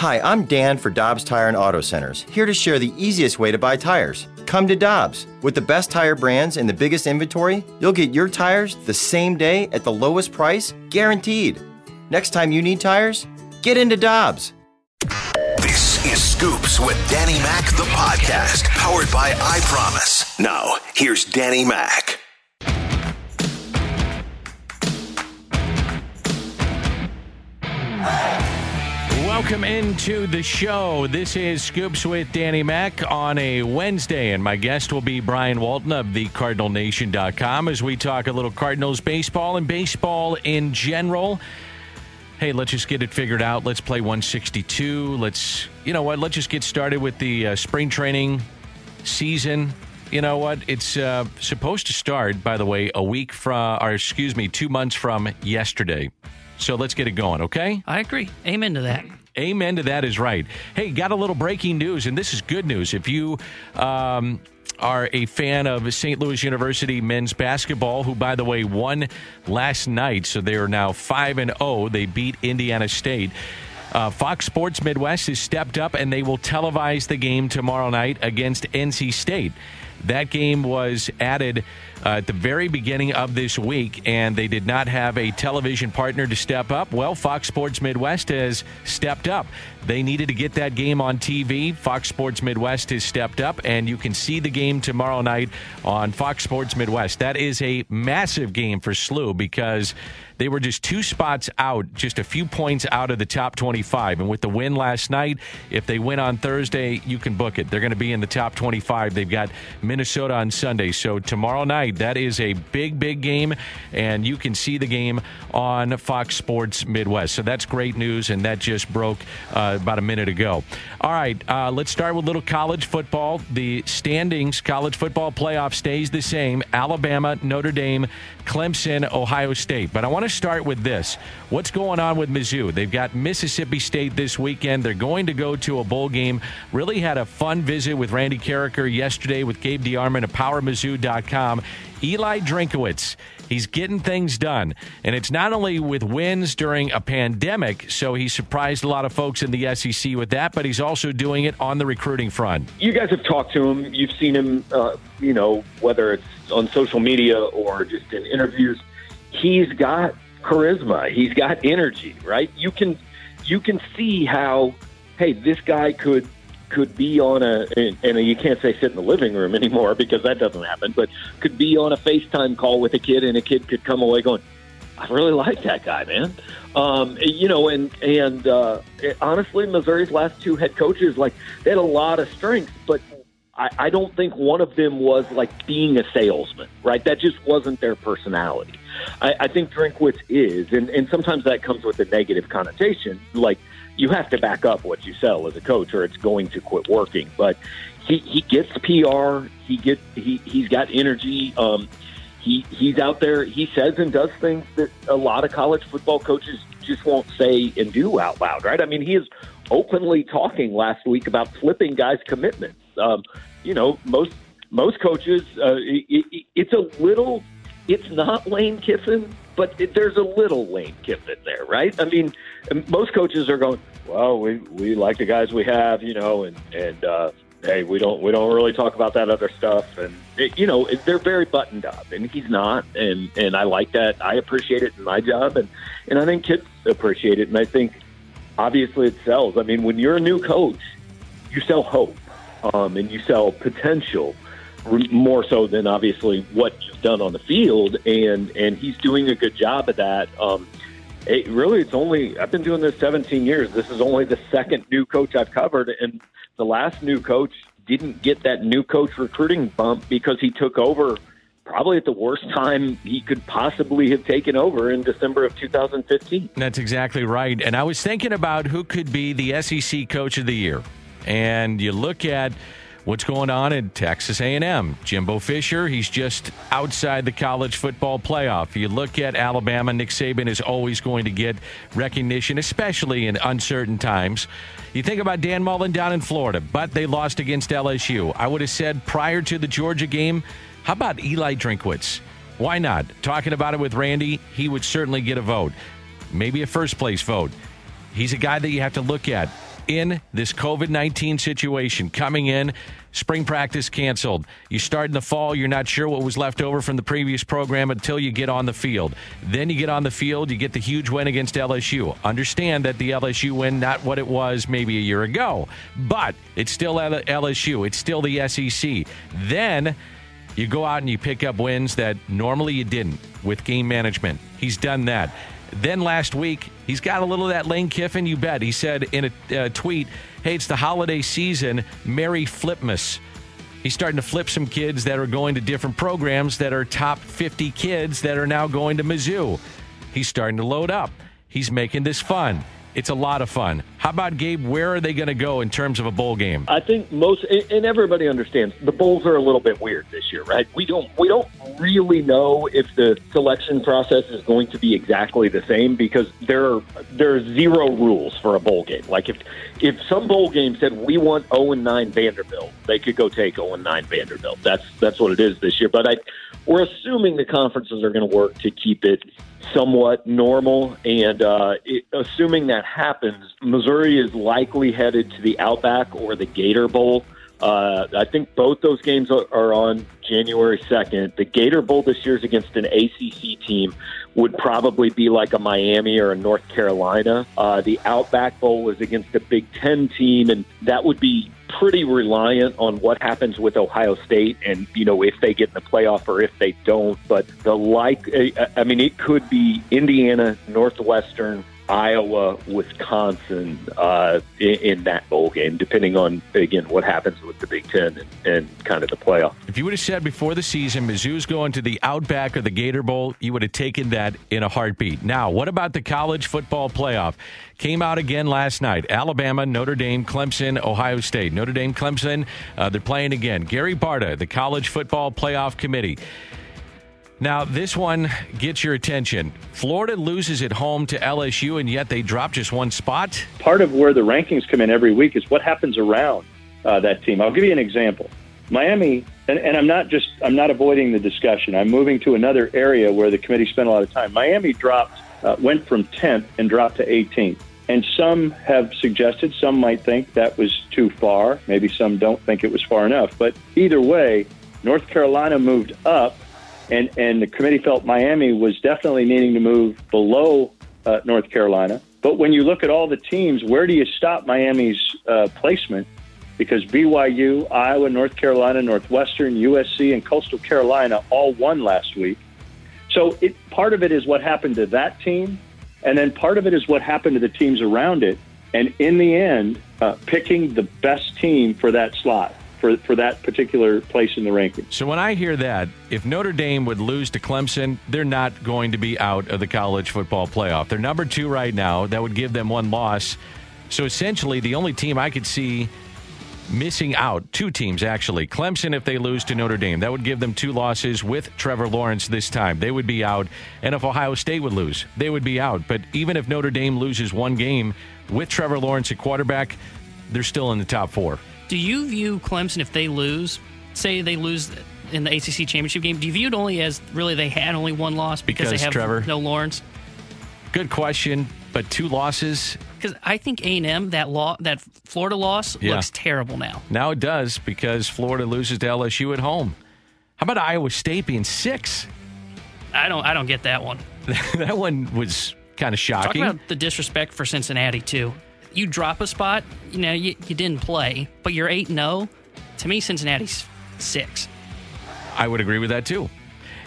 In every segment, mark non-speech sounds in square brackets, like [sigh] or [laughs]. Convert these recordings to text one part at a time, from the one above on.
Hi, I'm Dan for Dobbs Tire and Auto Centers, here to share the easiest way to buy tires. Come to Dobbs. With the best tire brands and the biggest inventory, you'll get your tires the same day at the lowest price, guaranteed. Next time you need tires, get into Dobbs. This is Scoops with Danny Mac, the podcast, powered by I Promise. Now, here's Danny Mac. Welcome into the show. This is Scoops with Danny Mac on a Wednesday, and my guest will be Brian Walton of the CardinalNation.com as we talk a little Cardinals baseball and baseball in general. Hey, let's just get it figured out. Let's play 162. Let's, you know what? Let's just get started with the uh, spring training season. You know what? It's uh, supposed to start, by the way, a week from, or excuse me, two months from yesterday. So let's get it going, okay? I agree. Amen to that. Amen to that is right. Hey, got a little breaking news, and this is good news. If you um, are a fan of St. Louis University men's basketball, who, by the way, won last night, so they are now 5 and 0. They beat Indiana State. Uh, Fox Sports Midwest has stepped up and they will televise the game tomorrow night against NC State. That game was added uh, at the very beginning of this week, and they did not have a television partner to step up. Well, Fox Sports Midwest has stepped up. They needed to get that game on TV. Fox Sports Midwest has stepped up, and you can see the game tomorrow night on Fox Sports Midwest. That is a massive game for SLU because they were just two spots out, just a few points out of the top 25. And with the win last night, if they win on Thursday, you can book it. They're going to be in the top 25. They've got Minnesota on Sunday. So tomorrow night, that is a big, big game, and you can see the game on Fox Sports Midwest. So that's great news, and that just broke uh, about a minute ago. All right, uh, let's start with little college football. The standings, college football playoff stays the same Alabama, Notre Dame, Clemson, Ohio State. But I want to start with this. What's going on with Mizzou? They've got Mississippi State this weekend. They're going to go to a bowl game. Really had a fun visit with Randy Karraker yesterday with Gabe DeArmond of PowerMizzou.com. Eli Drinkwitz. He's getting things done. And it's not only with wins during a pandemic, so he surprised a lot of folks in the SEC with that, but he's also doing it on the recruiting front. You guys have talked to him. You've seen him, uh, you know, whether it's on social media or just in interviews. He's got charisma. He's got energy, right? You can you can see how hey, this guy could could be on a and you can't say sit in the living room [laughs] anymore because that doesn't happen, but could be on a FaceTime call with a kid and a kid could come away going, I really like that guy, man. Um, you know, and and uh, honestly, Missouri's last two head coaches, like they had a lot of strengths, but I, I don't think one of them was like being a salesman, right? That just wasn't their personality. I, I think Drinkwitz is, and, and sometimes that comes with a negative connotation, like you have to back up what you sell as a coach, or it's going to quit working. But he, he gets PR. He gets he he's got energy. Um, he he's out there. He says and does things that a lot of college football coaches just won't say and do out loud. Right? I mean, he is openly talking last week about flipping guys' commitments. Um, you know, most most coaches, uh, it, it, it's a little. It's not Lane Kiffin, but it, there's a little Lane Kiffin there, right? I mean, most coaches are going, well, we we like the guys we have, you know, and and uh, hey, we don't we don't really talk about that other stuff, and it, you know, they're very buttoned up, and he's not, and and I like that. I appreciate it in my job, and and I think kids appreciate it, and I think obviously it sells. I mean, when you're a new coach, you sell hope, um, and you sell potential more so than obviously what you've done on the field, and and he's doing a good job of that. Um, it, really, it's only I've been doing this 17 years. This is only the second new coach I've covered, and the last new coach didn't get that new coach recruiting bump because he took over probably at the worst time he could possibly have taken over in December of 2015. That's exactly right. And I was thinking about who could be the SEC coach of the year. And you look at what's going on in Texas A&M. Jimbo Fisher, he's just outside the college football playoff. You look at Alabama, Nick Saban is always going to get recognition, especially in uncertain times. You think about Dan Mullen down in Florida, but they lost against LSU. I would have said prior to the Georgia game, how about Eli Drinkwitz? Why not? Talking about it with Randy, he would certainly get a vote. Maybe a first place vote. He's a guy that you have to look at in this COVID 19 situation, coming in, spring practice canceled. You start in the fall, you're not sure what was left over from the previous program until you get on the field. Then you get on the field, you get the huge win against LSU. Understand that the LSU win, not what it was maybe a year ago, but it's still LSU, it's still the SEC. Then you go out and you pick up wins that normally you didn't with game management. He's done that. Then last week, he's got a little of that Lane Kiffin, you bet. He said in a uh, tweet, Hey, it's the holiday season. Merry Flipmas. He's starting to flip some kids that are going to different programs that are top 50 kids that are now going to Mizzou. He's starting to load up. He's making this fun. It's a lot of fun. How about Gabe? Where are they going to go in terms of a bowl game? I think most, and everybody understands, the bowls are a little bit weird this year, right? We don't we don't really know if the selection process is going to be exactly the same because there are there are zero rules for a bowl game. Like if if some bowl game said we want 0 and 9 Vanderbilt, they could go take 0 and 9 Vanderbilt. That's that's what it is this year. But I, we're assuming the conferences are going to work to keep it somewhat normal. And uh, it, assuming that happens, Missouri is likely headed to the Outback or the Gator Bowl. Uh, I think both those games are, on January 2nd. The Gator Bowl this year is against an ACC team, would probably be like a Miami or a North Carolina. Uh, the Outback Bowl is against a Big Ten team, and that would be pretty reliant on what happens with Ohio State and, you know, if they get in the playoff or if they don't. But the like, I mean, it could be Indiana, Northwestern, Iowa, Wisconsin uh, in, in, that bowl game, depending on again what happens with the Big Ten and, and, kind of the playoff. If you would have said before the season Mizzou's going to the Outback or the Gator Bowl, you would have taken that in a heartbeat. Now, what about the college football playoff? Came out again last night. Alabama, Notre Dame, Clemson, Ohio State. Notre Dame, Clemson, uh, they're playing again. Gary Barta, the College Football Playoff Committee. Now, this one gets your attention. Florida loses at home to LSU, and yet they drop just one spot. Part of where the rankings come in every week is what happens around uh, that team. I'll give you an example. Miami, and, and I'm not just I'm not avoiding the discussion. I'm moving to another area where the committee spent a lot of time. Miami dropped, uh, went from 10th and dropped to 18th. And some have suggested, some might think that was too far. Maybe some don't think it was far enough. But either way, North Carolina moved up and and the committee felt Miami was definitely needing to move below uh, North Carolina. But when you look at all the teams, where do you stop Miami's uh, placement? Because BYU, Iowa, North Carolina, Northwestern, USC, and Coastal Carolina all won last week. So it, part of it is what happened to that team, and then part of it is what happened to the teams around it. And in the end, uh, picking the best team for that slot for, for that particular place in the rankings. So when I hear that, if Notre Dame would lose to Clemson, they're not going to be out of the college football playoff. They're number two right now. That would give them one loss. So essentially, the only team I could see missing out, two teams actually, Clemson if they lose to Notre Dame, that would give them two losses with Trevor Lawrence this time. They would be out. And if Ohio State would lose, they would be out. But even if Notre Dame loses one game with Trevor Lawrence at quarterback, they're still in the top four. Do you view Clemson if they lose, say they lose in the ACC championship game? Do you view it only as really they had only one loss because, because they have Trevor, no Lawrence? Good question, but two losses. Because I think A and M that law that Florida loss yeah. looks terrible now. Now it does because Florida loses to LSU at home. How about Iowa State being six? I don't. I don't get that one. [laughs] that one was kind of shocking. Talk about the disrespect for Cincinnati too you drop a spot, you know, you, you didn't play, but you're 8 0. To me, Cincinnati's six. I would agree with that too.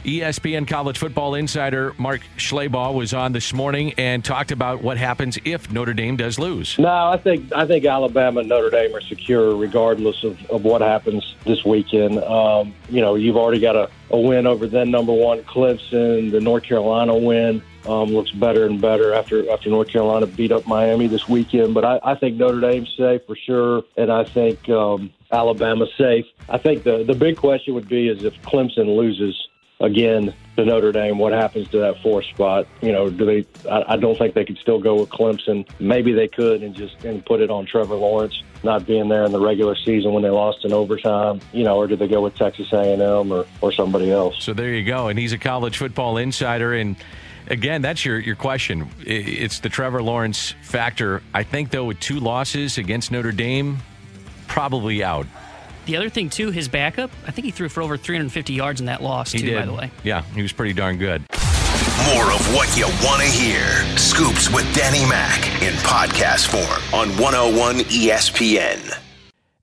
ESPN college football insider Mark Schlabach was on this morning and talked about what happens if Notre Dame does lose. No, I think I think Alabama and Notre Dame are secure regardless of, of what happens this weekend. Um, you know, you've already got a, a win over then number one Clemson, the North Carolina win um, looks better and better after after North Carolina beat up Miami this weekend. But I, I think Notre Dame's safe for sure, and I think um, Alabama's safe. I think the the big question would be is if Clemson loses again to Notre Dame, what happens to that fourth spot? You know, do they? I, I don't think they could still go with Clemson. Maybe they could and just and put it on Trevor Lawrence not being there in the regular season when they lost in overtime. You know, or do they go with Texas A&M or or somebody else? So there you go. And he's a college football insider and again, that's your your question. It's the Trevor Lawrence factor. I think though, with two losses against Notre Dame, probably out. The other thing too, his backup. I think he threw for over 350 yards in that loss he too. Did. By the way, yeah, he was pretty darn good. More of what you want to hear. Scoops with Danny Mac in podcast form on 101 ESPN.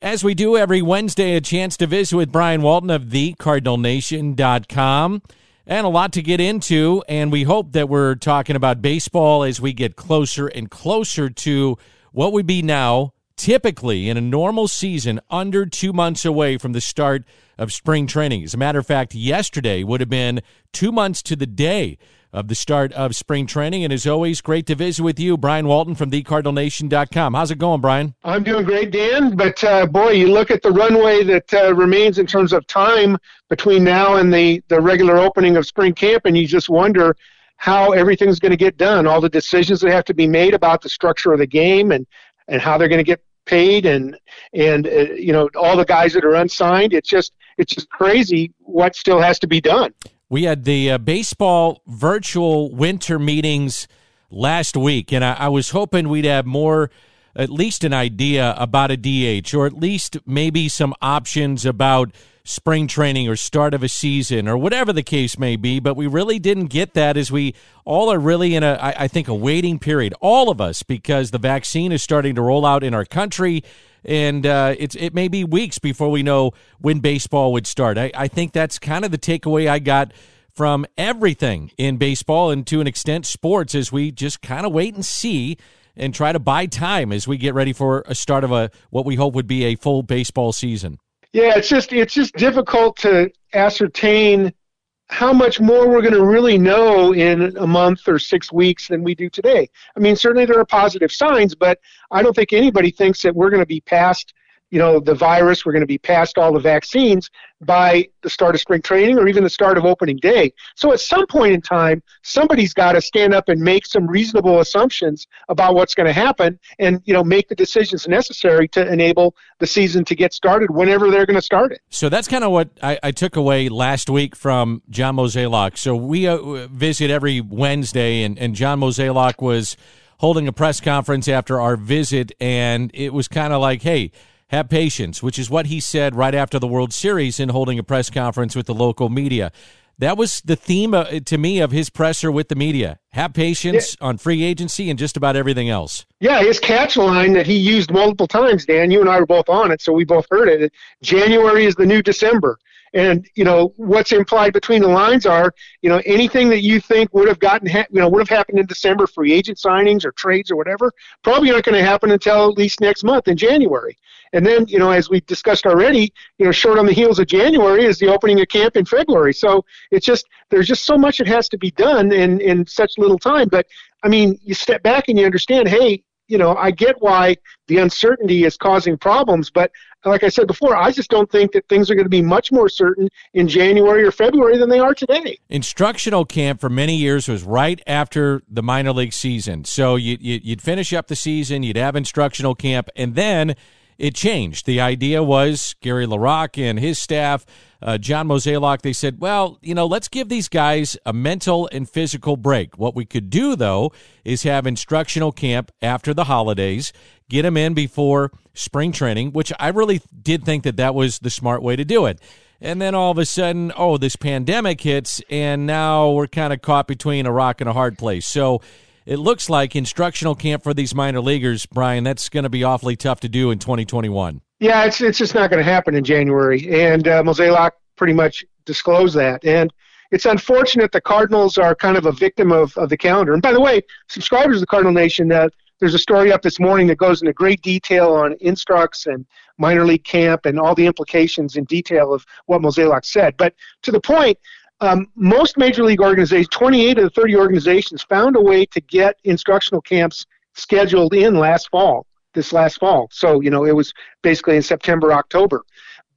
As we do every Wednesday, a chance to visit with Brian Walton of thecardinalnation.com. And a lot to get into, and we hope that we're talking about baseball as we get closer and closer to what would be now typically in a normal season under two months away from the start of spring training. As a matter of fact, yesterday would have been two months to the day of the start of spring training. And as always, great to visit with you, Brian Walton from thecardinalnation.com. How's it going, Brian? I'm doing great, Dan. But uh, boy, you look at the runway that uh, remains in terms of time between now and the, the regular opening of spring camp, and you just wonder how everything's going to get done. All the decisions that have to be made about the structure of the game and, and how they're going to get paid and and uh, you know all the guys that are unsigned it's just it's just crazy what still has to be done we had the uh, baseball virtual winter meetings last week, and I, I, was hoping we'd have more, at least an idea about a DH, or at least maybe some options about spring training or start of a season or whatever the case may be. But we really didn't get that as we all are really in a, I, I think, a waiting period. All of us, because the vaccine is starting to roll out in our country and uh, it's it may be weeks before we know when baseball would start. I, I think that's kind of the takeaway I got from everything in baseball and to an extent sports as we just kind of wait and see and try to buy time as we get ready for a start of a what we hope would be a full baseball season. Yeah, it's just it's just difficult to ascertain how much more we're going to really know in a month or six weeks than we do today. I mean, certainly there are positive signs, but I don't think anybody thinks that we're going to be past you know, the virus, we're going to be past all the vaccines by the start of spring training or even the start of opening day. So at some point in time, somebody's got to stand up and make some reasonable assumptions about what's going to happen and, you know, make the decisions necessary to enable the season to get started whenever they're going to start it. So that's kind of what I, I, took away last week from John Mozeliak. So we uh, visit every Wednesday, and, and John Mozeliak was holding a press conference after our visit, and it was kind of like, hey, have patience, which is what he said right after the World Series in holding a press conference with the local media. That was the theme uh, to me of his presser with the media. Have patience yeah. on free agency and just about everything else. Yeah, his catch line that he used multiple times, Dan, you and I were both on it, so we both heard it. January is the new December. And you know what's implied between the lines are, you know, anything that you think would have gotten, ha- you know, would have happened in December, free agent signings or trades or whatever, probably not going to happen until at least next month in January. And then, you know, as we discussed already, you know, short on the heels of January is the opening of camp in February. So it's just there's just so much that has to be done in in such little time. But I mean, you step back and you understand, hey, you know, I get why the uncertainty is causing problems, but like I said before, I just don't think that things are going to be much more certain in January or February than they are today. Instructional camp for many years was right after the minor league season. So you, you, you'd finish up the season, you'd have instructional camp, and then it changed. The idea was Gary LaRocque and his staff, uh, John Mozeliak, they said, well, you know, let's give these guys a mental and physical break. What we could do, though, is have instructional camp after the holidays, get them in before spring training, which I really did think that that was the smart way to do it. And then all of a sudden, oh, this pandemic hits, and now we're kind of caught between a rock and a hard place. So, it looks like instructional camp for these minor leaguers, Brian, that's going to be awfully tough to do in 2021. Yeah, it's it's just not going to happen in January, and uh, Mozeliak pretty much disclosed that. And it's unfortunate the Cardinals are kind of a victim of, of the calendar. And by the way, subscribers of the Cardinal Nation, uh, there's a story up this morning that goes into great detail on instructs and minor league camp and all the implications in detail of what Mozeliak said. But to the point, um, most major league organizations, 28 of the 30 organizations, found a way to get instructional camps scheduled in last fall, this last fall. So, you know, it was basically in September, October.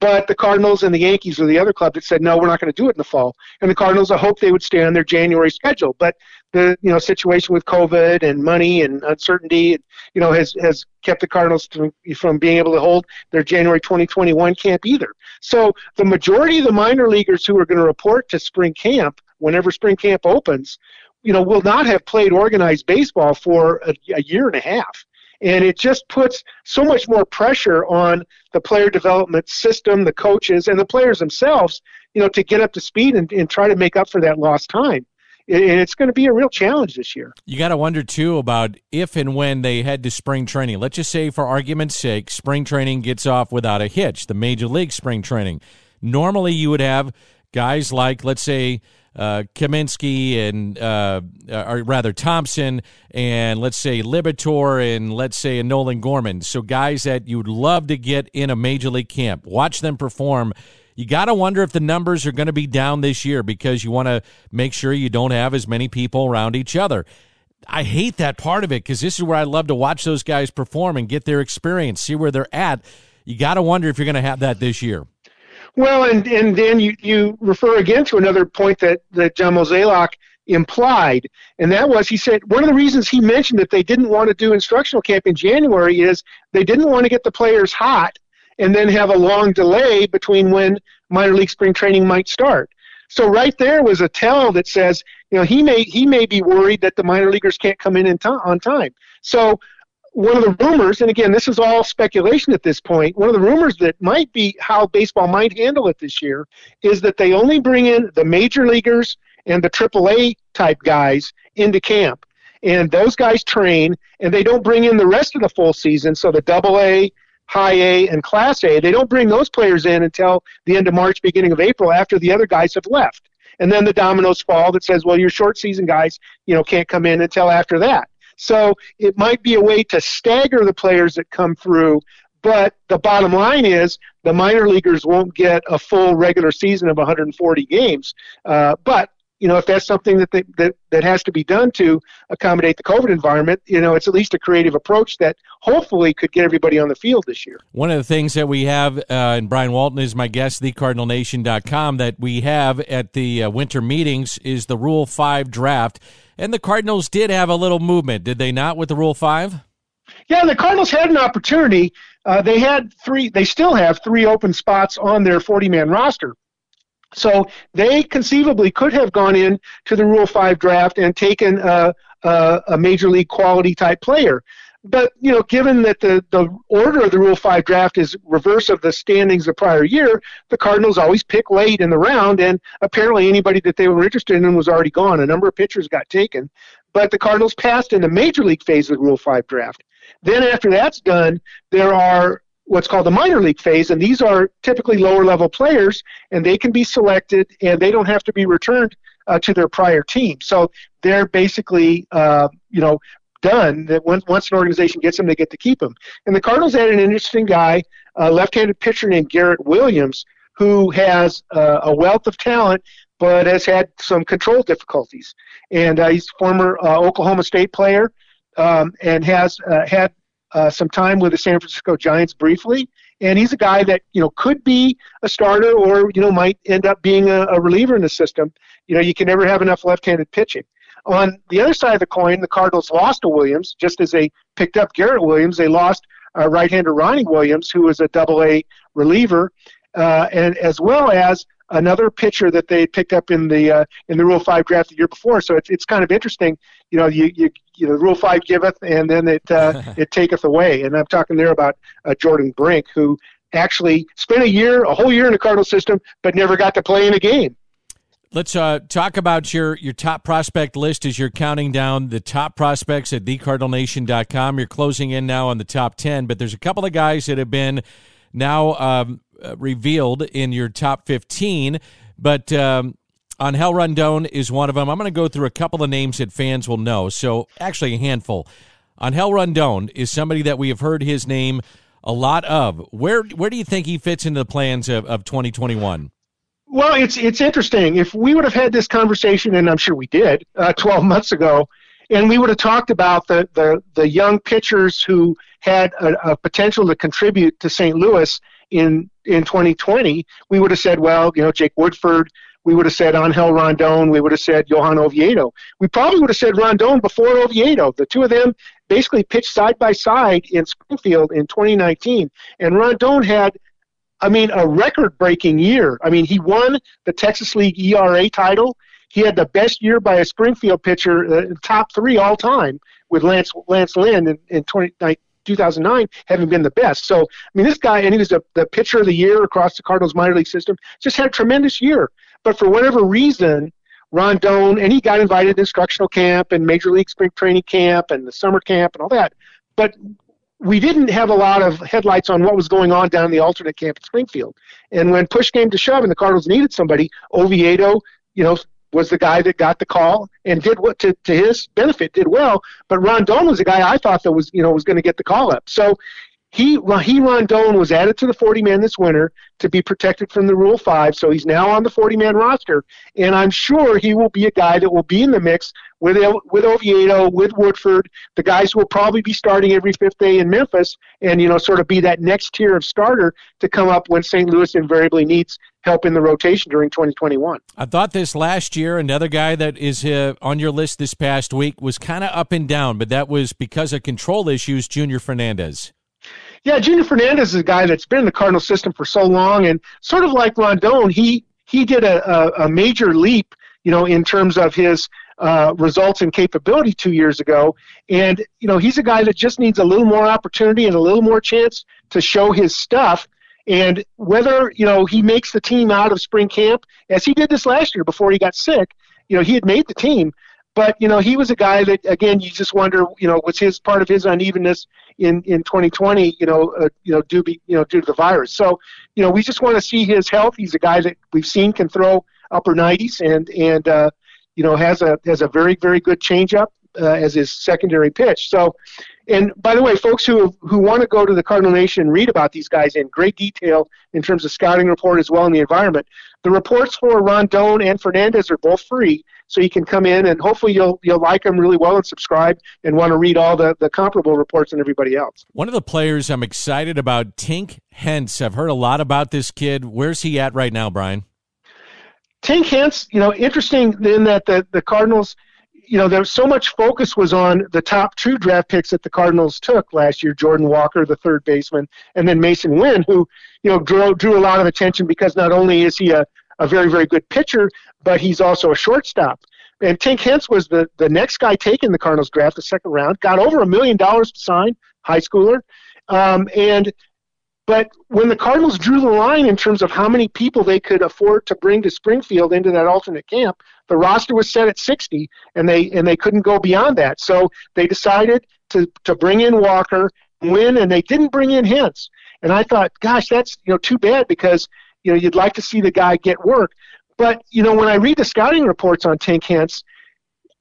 But the Cardinals and the Yankees were the other club that said, no, we're not going to do it in the fall. And the Cardinals, I hope they would stay on their January schedule. But the you know situation with COVID and money and uncertainty, you know, has has kept the Cardinals to, from being able to hold their January 2021 camp either. So the majority of the minor leaguers who are going to report to spring camp, whenever spring camp opens, you know, will not have played organized baseball for a, a year and a half. And it just puts so much more pressure on the player development system, the coaches, and the players themselves, you know, to get up to speed and, and try to make up for that lost time and it's going to be a real challenge this year. You got to wonder too about if and when they head to spring training. Let's just say, for argument's sake, spring training gets off without a hitch. The major league spring training. Normally, you would have guys like, let's say, uh, Kaminsky and, uh, or rather Thompson, and let's say Liberatore, and let's say a Nolan Gorman. So guys that you would love to get in a major league camp, watch them perform. You got to wonder if the numbers are going to be down this year because you want to make sure you don't have as many people around each other. I hate that part of it because this is where I love to watch those guys perform and get their experience, see where they're at. You got to wonder if you're going to have that this year. Well, and and then you you refer again to another point that that John Mozeliak implied, and that was he said one of the reasons he mentioned that they didn't want to do instructional camp in January is they didn't want to get the players hot and then have a long delay between when minor league spring training might start. So right there was a tell that says, you know, he may he may be worried that the minor leaguers can't come in, in to- on time. So one of the rumors, and again, this is all speculation at this point, one of the rumors that might be how baseball might handle it this year is that they only bring in the major leaguers and the AAA type guys into camp. And those guys train, and they don't bring in the rest of the full season. So the double A, high A, and class A, they don't bring those players in until the end of March, beginning of April, after the other guys have left. And then the dominoes fall that says, well, your short season guys, you know, can't come in until after that. So it might be a way to stagger the players that come through. But the bottom line is the minor leaguers won't get a full regular season of 140 games. Uh, but you know, if that's something that, they, that that has to be done to accommodate the COVID environment, you know, it's at least a creative approach that hopefully could get everybody on the field this year. One of the things that we have, uh, and Brian Walton is my guest, thecardinalnation.com, that we have at the uh, winter meetings is the Rule 5 draft. And the Cardinals did have a little movement, did they not, with the Rule 5? Yeah, the Cardinals had an opportunity. Uh, they had three, they still have three open spots on their 40 man roster. So they conceivably could have gone in to the Rule 5 draft and taken a, a, a major league quality type player but you know, given that the the order of the Rule Five draft is reverse of the standings the prior year, the Cardinals always pick late in the round, and apparently anybody that they were interested in was already gone. A number of pitchers got taken, but the Cardinals passed in the major league phase of the Rule Five draft. Then after that's done, there are what's called the minor league phase, and these are typically lower level players, and they can be selected, and they don't have to be returned uh, to their prior team. So they're basically, uh, you know, done that once, once an organization gets him, they get to keep him. And the Cardinals had an interesting guy, a left-handed pitcher named Garrett Williams, who has uh, a wealth of talent, but has had some control difficulties. And uh, he's a former uh, Oklahoma State player um, and has uh, had uh, some time with the San Francisco Giants briefly. And he's a guy that you know could be a starter, or you know might end up being a, a reliever in the system. You know, you can never have enough left-handed pitching. On the other side of the coin, the Cardinals lost to Williams, just as they picked up Garrett Williams. They lost uh, right-hander Ronnie Williams, who was a Double-A reliever, uh, and as well as another pitcher that they picked up in the uh, in the Rule Five draft the year before. So it's it's kind of interesting. You know, you you, you know, Rule Five giveth, and then it uh, [laughs] it taketh away. And I'm talking there about uh, Jordan Brink, who actually spent a year, a whole year in the Cardinal system, but never got to play in a game. Let's uh, talk about your, your top prospect list as you're counting down the top prospects at thecardinalnation.com. You're closing in now on the top 10, but there's a couple of guys that have been now um, uh, revealed in your top 15. But um, Angel Rondon is one of them. I'm going to go through a couple of names that fans will know. So, actually, a handful. Angel Rondon is somebody that we have heard his name a lot of. Where where do you think he fits into the plans of, of 2021? Well, it's it's interesting. If we would have had this conversation, and I'm sure we did, uh, [laughs] 12 months ago, and we would have talked about the the, the young pitchers who had a, a potential to contribute to St. Louis in in 2020, we would have said, well, you know, Jake Woodford. We would have said Angel Rondon. We would have said Johan Oviedo. We probably would have said Rondon before Oviedo. The two of them basically pitched side by side in Springfield in 2019, and Rondon had I mean, a record breaking year. I mean, he won the Texas League ERA title. he had the best year by a Springfield pitcher, uh, top three all time, with Lance Lance Lynn in, in 20, 2009 having been the best. So, I mean, this guy, and he was the, the pitcher of the year across the Cardinals minor league system, just had a tremendous year. But for whatever reason, Rondon, and he got invited to instructional camp and major league spring training camp and the summer camp and all that. But we didn't have a lot of headlights on what was going on down the alternate camp at Springfield. And when push came to shove and the Cardinals needed somebody, Oviedo, you know, was the guy that got the call and did what to, to his benefit, did well. But Rondon was the guy I thought that was, you know, was going to get the call up. So he he Rondon was added to the 40 man this winter to be protected from the Rule Five, so he's now on the 40 man roster, and I'm sure he will be a guy that will be in the mix with with Oviedo, with Woodford, the guys who will probably be starting every fifth day in Memphis, and you know sort of be that next tier of starter to come up when St. Louis invariably needs help in the rotation during 2021. I thought this last year, another guy that is uh, on your list this past week was kind of up and down, but that was because of control issues. Junior Fernandez. Yeah, Junior Fernandez is a guy that's been in the Cardinal system for so long, and sort of like Rondon, he he did a, a, a major leap, you know, in terms of his uh, results and capability two years ago. And you know, he's a guy that just needs a little more opportunity and a little more chance to show his stuff. And whether you know he makes the team out of spring camp, as he did this last year before he got sick, you know, he had made the team. But you know, he was a guy that again, you just wonder, you know, was his part of his unevenness in in 2020, you know, uh, you know, due be, you know due to the virus. So, you know, we just want to see his health. He's a guy that we've seen can throw upper 90s and and uh, you know has a has a very very good changeup uh, as his secondary pitch. So, and by the way, folks who who want to go to the Cardinal Nation and read about these guys in great detail in terms of scouting report as well in the environment, the reports for Rondon and Fernandez are both free, so you can come in and hopefully you'll you'll like them really well and subscribe and want to read all the the comparable reports and everybody else. One of the players I'm excited about, Tink Hence. I've heard a lot about this kid. Where's he at right now, Brian? Tink Hence, you know, interesting in that the the Cardinals you know, there was so much focus was on the top two draft picks that the Cardinals took last year, Jordan Walker, the third baseman, and then Masyn Wynn, who, you know, drew, drew a lot of attention because not only is he a, a very, very good pitcher, but he's also a shortstop. And Tink Hence was the, the next guy taken the Cardinals draft, the second round, got over a million dollars to sign, high schooler. Um, and but when the Cardinals drew the line in terms of how many people they could afford to bring to Springfield into that alternate camp, the roster was set at 60, and they and they couldn't go beyond that. So they decided to to bring in Walker, Wynn, and they didn't bring in Hence. And I thought, gosh, that's you know too bad because you know you'd like to see the guy get work. But you know when I read the scouting reports on Tink Hence,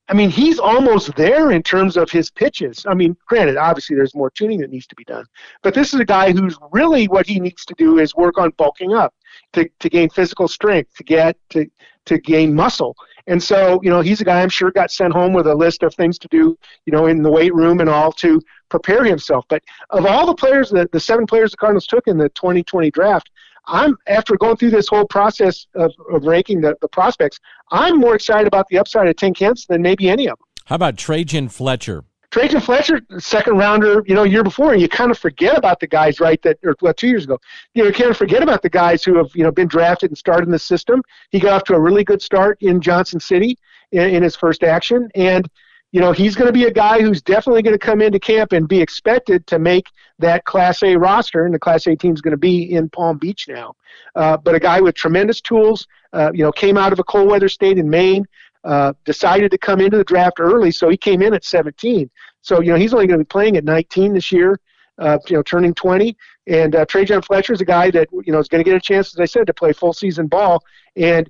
I mean, he's almost there in terms of his pitches. I mean, granted, obviously there's more tuning that needs to be done, but this is a guy who's really what he needs to do is work on bulking up to, to gain physical strength, to get to to gain muscle. And so, you know, he's a guy I'm sure got sent home with a list of things to do, you know, in the weight room and all to prepare himself. But of all the players, the, the seven players the Cardinals took in the 2020 draft, I'm after going through this whole process of, of ranking the, the prospects, I'm more excited about the upside of Tink Hence than maybe any of them. How about Trejyn Fletcher? Trejyn Fletcher, second rounder, you know, year before, and you kind of forget about the guys, right? That or well, two years ago, you know, you kind of forget about the guys who have you know been drafted and started in the system. He got off to a really good start in Johnson City in, in his first action, and you know, he's going to be a guy who's definitely going to come into camp and be expected to make that Class A roster, and the Class A team is going to be in Palm Beach now. Uh, but a guy with tremendous tools, uh, you know, came out of a cold weather state in Maine, uh, decided to come into the draft early, so he came in at 17. So, you know, he's only going to be playing at 19 this year, uh, you know, turning 20. And uh, Trejyn Fletcher is a guy that, you know, is going to get a chance, as I said, to play full season ball. And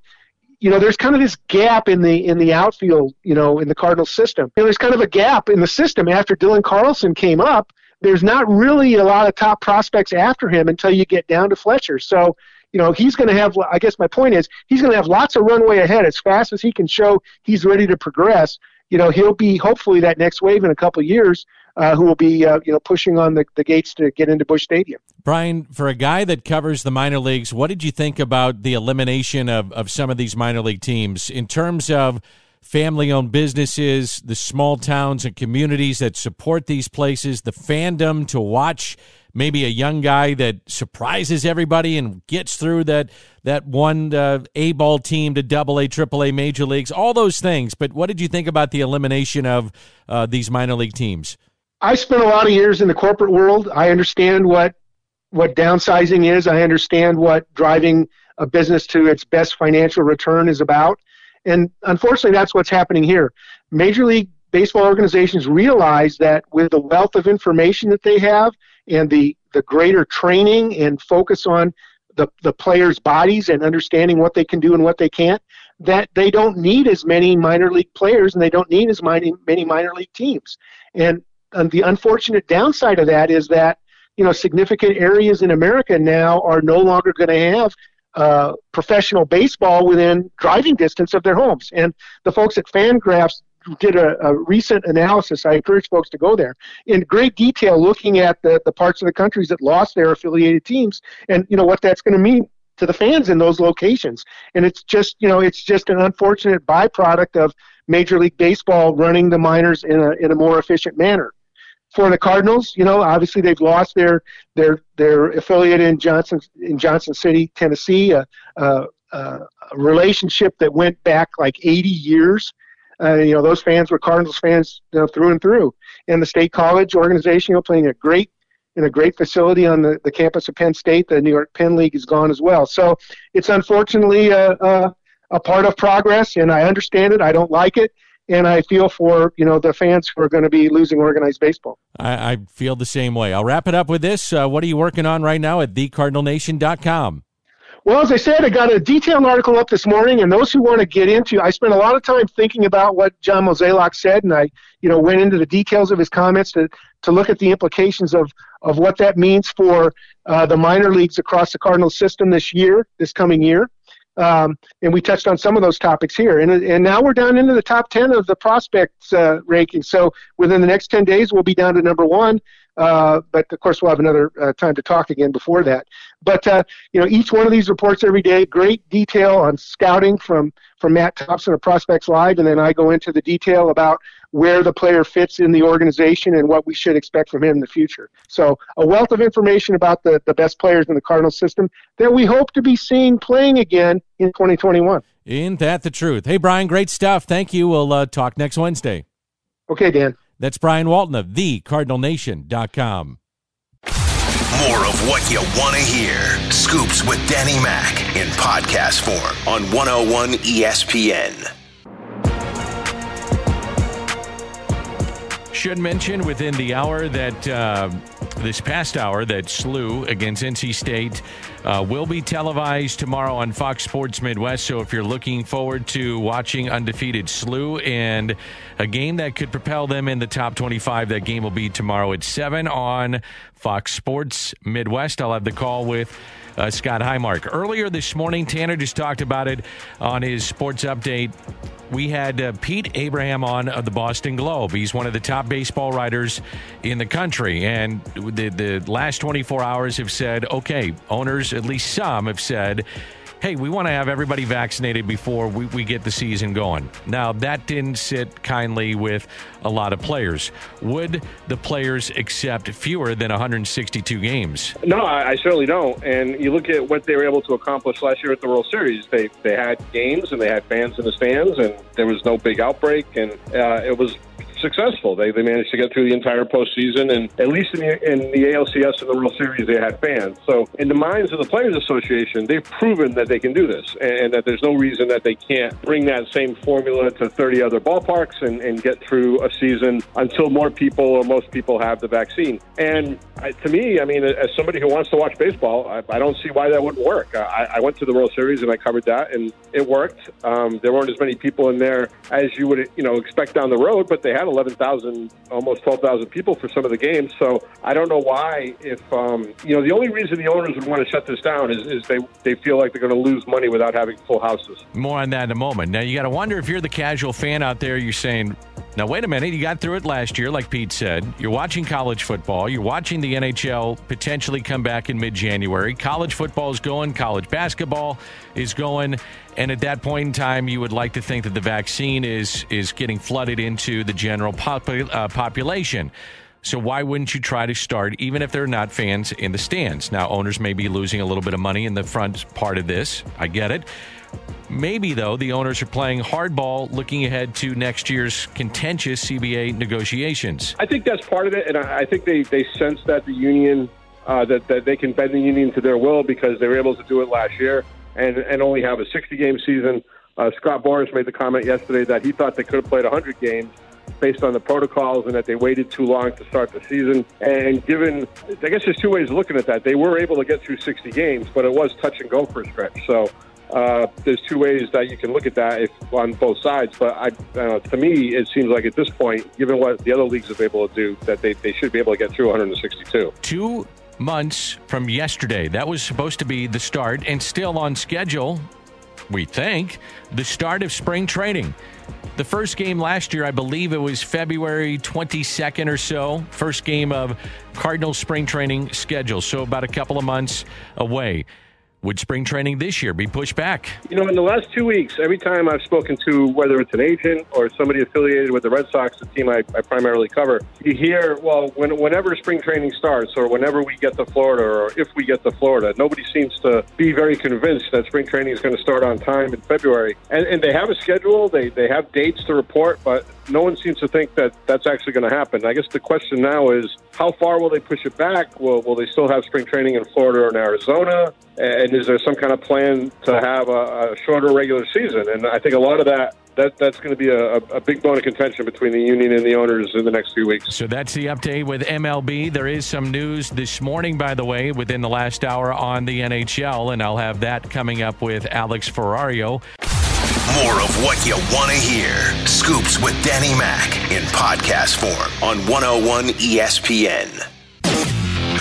you know, there's kind of this gap in the in the outfield, you know, in the Cardinals system. You know, there's kind of a gap in the system after Dylan Carlson came up. There's not really a lot of top prospects after him until you get down to Fletcher. So, you know, he's going to have. I guess my point is he's going to have lots of runway ahead as fast as he can show he's ready to progress. You know, he'll be hopefully that next wave in a couple years uh, who will be uh, you know pushing on the, the gates to get into Busch Stadium. Brian, for a guy that covers the minor leagues, what did you think about the elimination of, of some of these minor league teams in terms of family owned businesses, the small towns and communities that support these places, the fandom to watch maybe a young guy that surprises everybody and gets through that that one uh, A ball team to Double A, Triple A, Major Leagues, all those things. But what did you think about the elimination of uh, these minor league teams? I spent a lot of years in the corporate world. I understand what what downsizing is. I understand what driving a business to its best financial return is about. And unfortunately, that's what's happening here. Major League Baseball organizations realize that with the wealth of information that they have and the, the greater training and focus on the, the players' bodies and understanding what they can do and what they can't, that they don't need as many minor league players and they don't need as many, many minor league teams. And, and the unfortunate downside of that is that you know significant areas in America now are no longer going to have uh, professional baseball within driving distance of their homes. And the folks at Fangraphs did a, a, recent analysis. I encourage folks to go there in great detail, looking at the, the parts of the countries that lost their affiliated teams, and you know what that's going to mean to the fans in those locations. And it's just you know it's just an unfortunate byproduct of Major League Baseball running the minors in a in a more efficient manner for the Cardinals, you know, obviously they've lost their their their affiliate in Johnson in Johnson City, Tennessee, a, a, a relationship that went back like 80 years. Uh, you know, those fans were Cardinals fans you know, through and through. And the state college organization, you know, playing a great in a great facility on the, the campus of Penn State. The New York Penn League is gone as well. So it's unfortunately a, a, a part of progress, and I understand it. I don't like it and I feel for you know the fans who are going to be losing organized baseball. I, I, feel the same way. I'll wrap it up with this. Uh, what are you working on right now at thecardinalnation.com? Well, as I said, I got a detailed article up this morning, and those who want to get into, I spent a lot of time thinking about what John Mozeliak said, and I, you know, went into the details of his comments to to look at the implications of of what that means for uh, the minor leagues across the Cardinal system this year, this coming year. Um, and we touched on some of those topics here. And, and now we're down into the top 10 of the prospects uh, ranking. So within the next 10 days, we'll be down to number one. Uh, but of course, we'll have another uh, time to talk again before that. But uh, you know, each one of these reports every day, great detail on scouting from from Matt Thompson of Prospects Live, and then I go into the detail about where the player fits in the organization and what we should expect from him in the future. So a wealth of information about the the best players in the Cardinal system that we hope to be seeing playing again in 2021. Ain't that the truth? Hey, Brian, great stuff. Thank you. We'll uh, talk next Wednesday. Okay, Dan. That's Brian Walton of thecardinalnation.com. More of what you want to hear. Scoops with Danny Mac in podcast form on 101 ESPN. Should mention within the hour that uh, this past hour that SLU against NC State uh, will be televised tomorrow on Fox Sports Midwest. So if you're looking forward to watching undefeated SLU and a game that could propel them in the top 25, that game will be tomorrow at 7 on Fox Sports Midwest. I'll have the call with uh, Scott Highmark. Earlier this morning, Tanner just talked about it on his sports update. We had uh, Pete Abraham on of the Boston Globe. He's one of the top baseball writers in the country. And the, the last 24 hours have said, okay, owners, at least some, have said, hey, we want to have everybody vaccinated before we, we get the season going. Now, that didn't sit kindly with a lot of players. Would the players accept fewer than 162 games? No, I, I certainly don't. And you look at what they were able to accomplish last year at the World Series. They they had games and they had fans in the stands, and there was no big outbreak, and uh, it was successful. They, they managed to get through the entire postseason, and at least in the, in the ALCS and the World Series, they had fans. So, in the minds of the Players Association, they've proven that they can do this, and, that there's no reason that they can't bring that same formula to 30 other ballparks and, and get through a season until more people or most people have the vaccine. And I, to me, I mean, as somebody who wants to watch baseball, I, I don't see why that wouldn't work. I, I went to the World Series and I covered that, and it worked. Um, there weren't as many people in there as you would, you know, expect down the road, but they had 11,000, almost 12,000 people for some of the games. So I don't know why, if, um, you know, the only reason the owners would want to shut this down is, is they, they feel like they're going to lose money without having full houses. More on that in a moment. Now, you got to wonder if you're the casual fan out there, you're saying, now, wait a minute. You got through it last year, like Pete said. You're watching college football. You're watching the NHL potentially come back in mid January. College football is going, college basketball is going. And at that point in time, you would like to think that the vaccine is is getting flooded into the general pop, uh, population. So why wouldn't you try to start, even if they're not fans in the stands? Now, owners may be losing a little bit of money in the front part of this. I get it. Maybe, though, the owners are playing hardball looking ahead to next year's contentious CBA negotiations. I think that's part of it, and I think they, they sense that the union uh, that that they can bend the union to their will because they were able to do it last year and and only have a 60 game season. Uh, Scott Boras made the comment yesterday that he thought they could have played 100 games based on the protocols and that they waited too long to start the season. And given, I guess there's two ways of looking at that. They were able to get through 60 games, but it was touch and go for a stretch. So uh, there's two ways that you can look at that if on both sides. But I, uh, to me, it seems like at this point, given what the other leagues have been able to do, that they, they should be able to get through 162. Two months from yesterday. That was supposed to be the start and still on schedule, we think, the start of spring training. The first game last year, I believe it was February 22nd or so, first game of Cardinals spring training schedule. So about a couple of months away. Would spring training this year be pushed back? You know, in the last two weeks, every time I've spoken to whether it's an agent or somebody affiliated with the Red Sox, the team I, I primarily cover, you hear, well, when, whenever spring training starts or whenever we get to Florida or if we get to Florida, nobody seems to be very convinced that spring training is going to start on time in February. And, and they have a schedule, they, they have dates to report, but no one seems to think that that's actually going to happen. I guess the question now is how far will they push it back? Will, will they still have spring training in Florida or in Arizona? And is there some kind of plan to have a, a shorter regular season? And I think a lot of that that that's going to be a, a big bone of contention between the union and the owners in the next few weeks. So that's the update with MLB. There is some news this morning, by the way, within the last hour on the NHL, and I'll have that coming up with Alex Ferrario. More of what you want to hear. Scoops with Danny Mac in podcast form on 101 ESPN.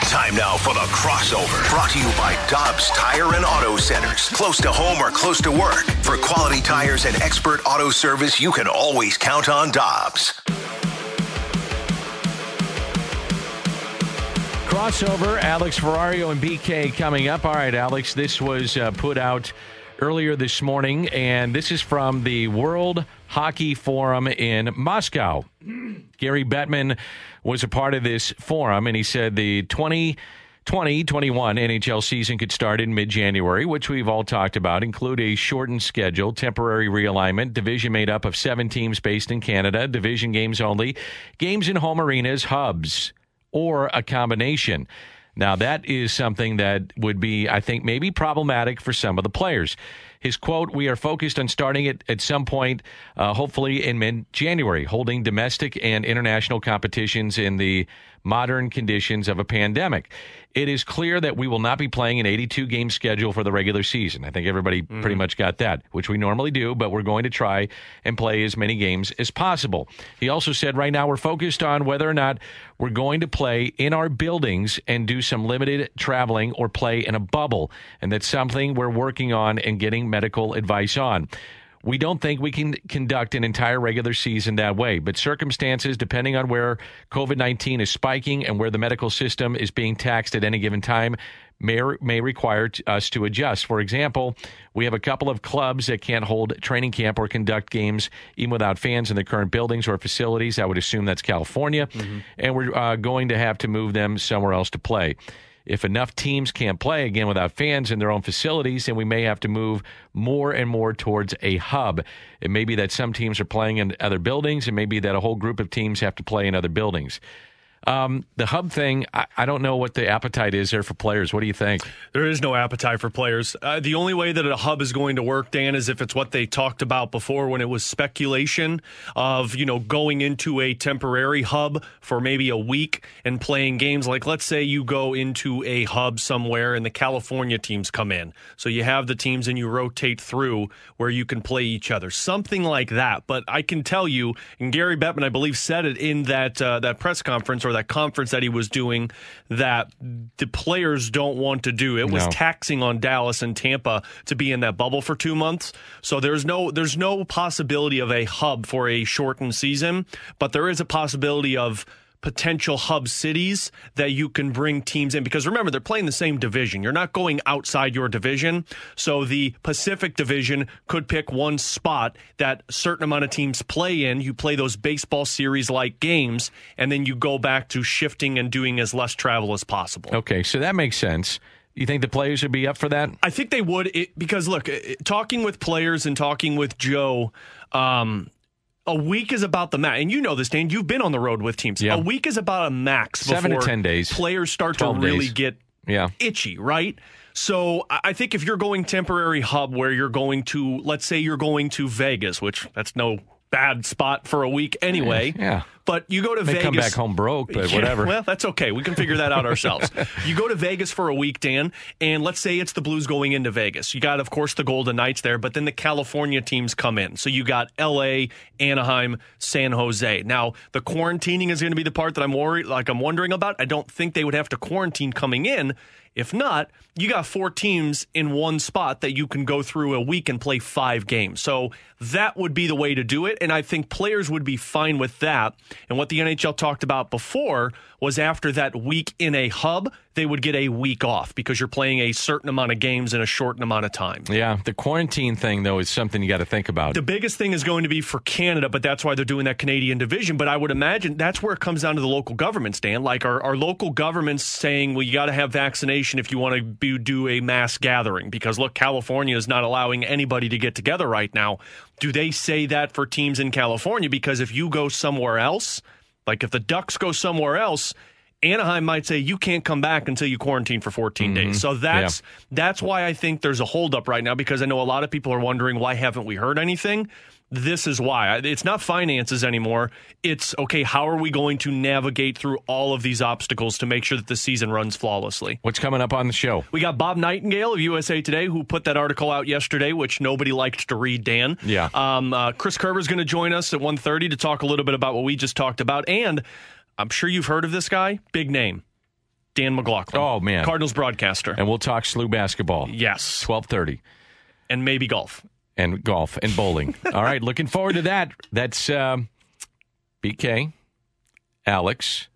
Time now for the crossover. Brought to you by Dobbs Tire and Auto Centers. Close to home or close to work. For quality tires and expert auto service, you can always count on Dobbs. Crossover, Alex Ferrario and BK coming up. All right, Alex, this was uh, put out earlier this morning, and this is from the World Hockey Forum in Moscow. Gary Bettman was a part of this forum, and he said the 2020 21 NHL season could start in mid January, which we've all talked about, include a shortened schedule, temporary realignment, division made up of seven teams based in Canada, division games only, games in home arenas, hubs or a combination. Now, that is something that would be, I think, maybe problematic for some of the players. His quote, We are focused on starting it at some point, uh, hopefully in mid January, holding domestic and international competitions in the modern conditions of a pandemic. It is clear that we will not be playing an 82 game schedule for the regular season. I think everybody mm-hmm. pretty much got that, which we normally do, but we're going to try and play as many games as possible. He also said right now we're focused on whether or not we're going to play in our buildings and do some limited traveling or play in a bubble. And that's something we're working on and getting medical advice on. We don't think we can conduct an entire regular season that way, but circumstances, depending on where COVID 19 is spiking and where the medical system is being taxed at any given time, may, may require us to adjust. For example, we have a couple of clubs that can't hold training camp or conduct games even without fans in the current buildings or facilities. I would assume that's California. Mm-hmm. And we're uh, going to have to move them somewhere else to play if enough teams can't play again without fans in their own facilities, then we may have to move more and more towards a hub. It may be that some teams are playing in other buildings, and maybe that a whole group of teams have to play in other buildings. Um, the hub thing, I, I, don't know what the appetite is there for players. What do you think? There is no appetite for players. Uh, the only way that a hub is going to work, Dan, is if it's what they talked about before when it was speculation of, you know, going into a temporary hub for maybe a week and playing games. Like, let's say you go into a hub somewhere and the California teams come in. So you have the teams and you rotate through where you can play each other. Something like that. But I can tell you, and Gary Bettman, I believe, said it in that, uh, that press conference or that conference that he was doing that the players don't want to do. It was taxing on Dallas and Tampa to be in that bubble for two months. So there's no there's no possibility of a hub for a shortened season, but there is a possibility of potential hub cities that you can bring teams in. Because remember they're playing the same division. You're not going outside your division. So the pacific division could pick one spot that certain amount of teams play in. You play those baseball series like games and then you go back to shifting and doing as less travel as possible. Okay, so that makes sense. You think the players would be up for that? I think they would it, because look, it, talking with players and talking with Joe, um, a week is about the max, and you know this, Dan. You've been on the road with teams. Yeah. A week is about a max. Seven to 10 days. Players start to really days. get Yeah. itchy, right? So I I think if you're going temporary hub where you're going to, let's say you're going to Vegas, which that's no bad spot for a week anyway. Yeah. But you go to They Vegas. come back home broke, but Yeah, whatever. well, that's okay. We can figure that out [laughs] ourselves. you go to Vegas for a week, Dan, and let's say it's the Blues going into Vegas. You got, of course, the Golden Knights there, but then the California teams come in. So you got L.A., Anaheim, San Jose. Now, the quarantining is going to be the part that I'm worried, like I'm wondering about. I don't think they would have to quarantine coming in. If not, you got four teams in one spot that you can go through a week and play five games. So that would be the way to do it. And I think players would be fine with that. And what the NHL talked about before was after that week in a hub, they would get a week off because you're playing a certain amount of games in a short amount of time. Yeah, the quarantine thing though is something you got to think about. The biggest thing is going to be for Canada, but that's why they're doing that Canadian division. But I would imagine that's where it comes down to the local governments, Dan. Like, are, are local governments saying, well, you got to have vaccination if you want to do a mass gathering? Because, look, California is not allowing anybody to get together right now. Do they say that for teams in California? Because if you go somewhere else, like if the Ducks go somewhere else, Anaheim might say you can't come back until you quarantine for 14 days. So that's that's why I think there's a holdup right now because I know a lot of people are wondering why haven't we heard anything. This is why it's not finances anymore. It's okay. How are we going to navigate through all of these obstacles to make sure that the season runs flawlessly? What's coming up on the show? We got Bob Nightingale of USA Today who put that article out yesterday, which nobody liked to read. Dan, Yeah. Um, uh, Chris Kerber's going to join us at 1.30 to talk a little bit about what we just talked about, and I'm sure you've heard of this guy, big name, Dan McLaughlin. Oh, man. Cardinals broadcaster. And we'll talk SLU basketball. Yes, twelve thirty, and maybe golf. and golf and bowling. [laughs] All right, looking forward to that. That's um, BK, Alex,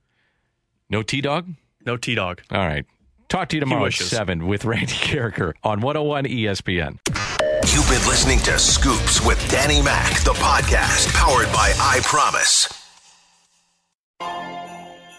no T Dog. No T Dog. All right. Talk to you tomorrow at 7 with Randy Karraker on 101 ESPN. You've been listening to Scoops with Danny Mac, the podcast powered by I Promise.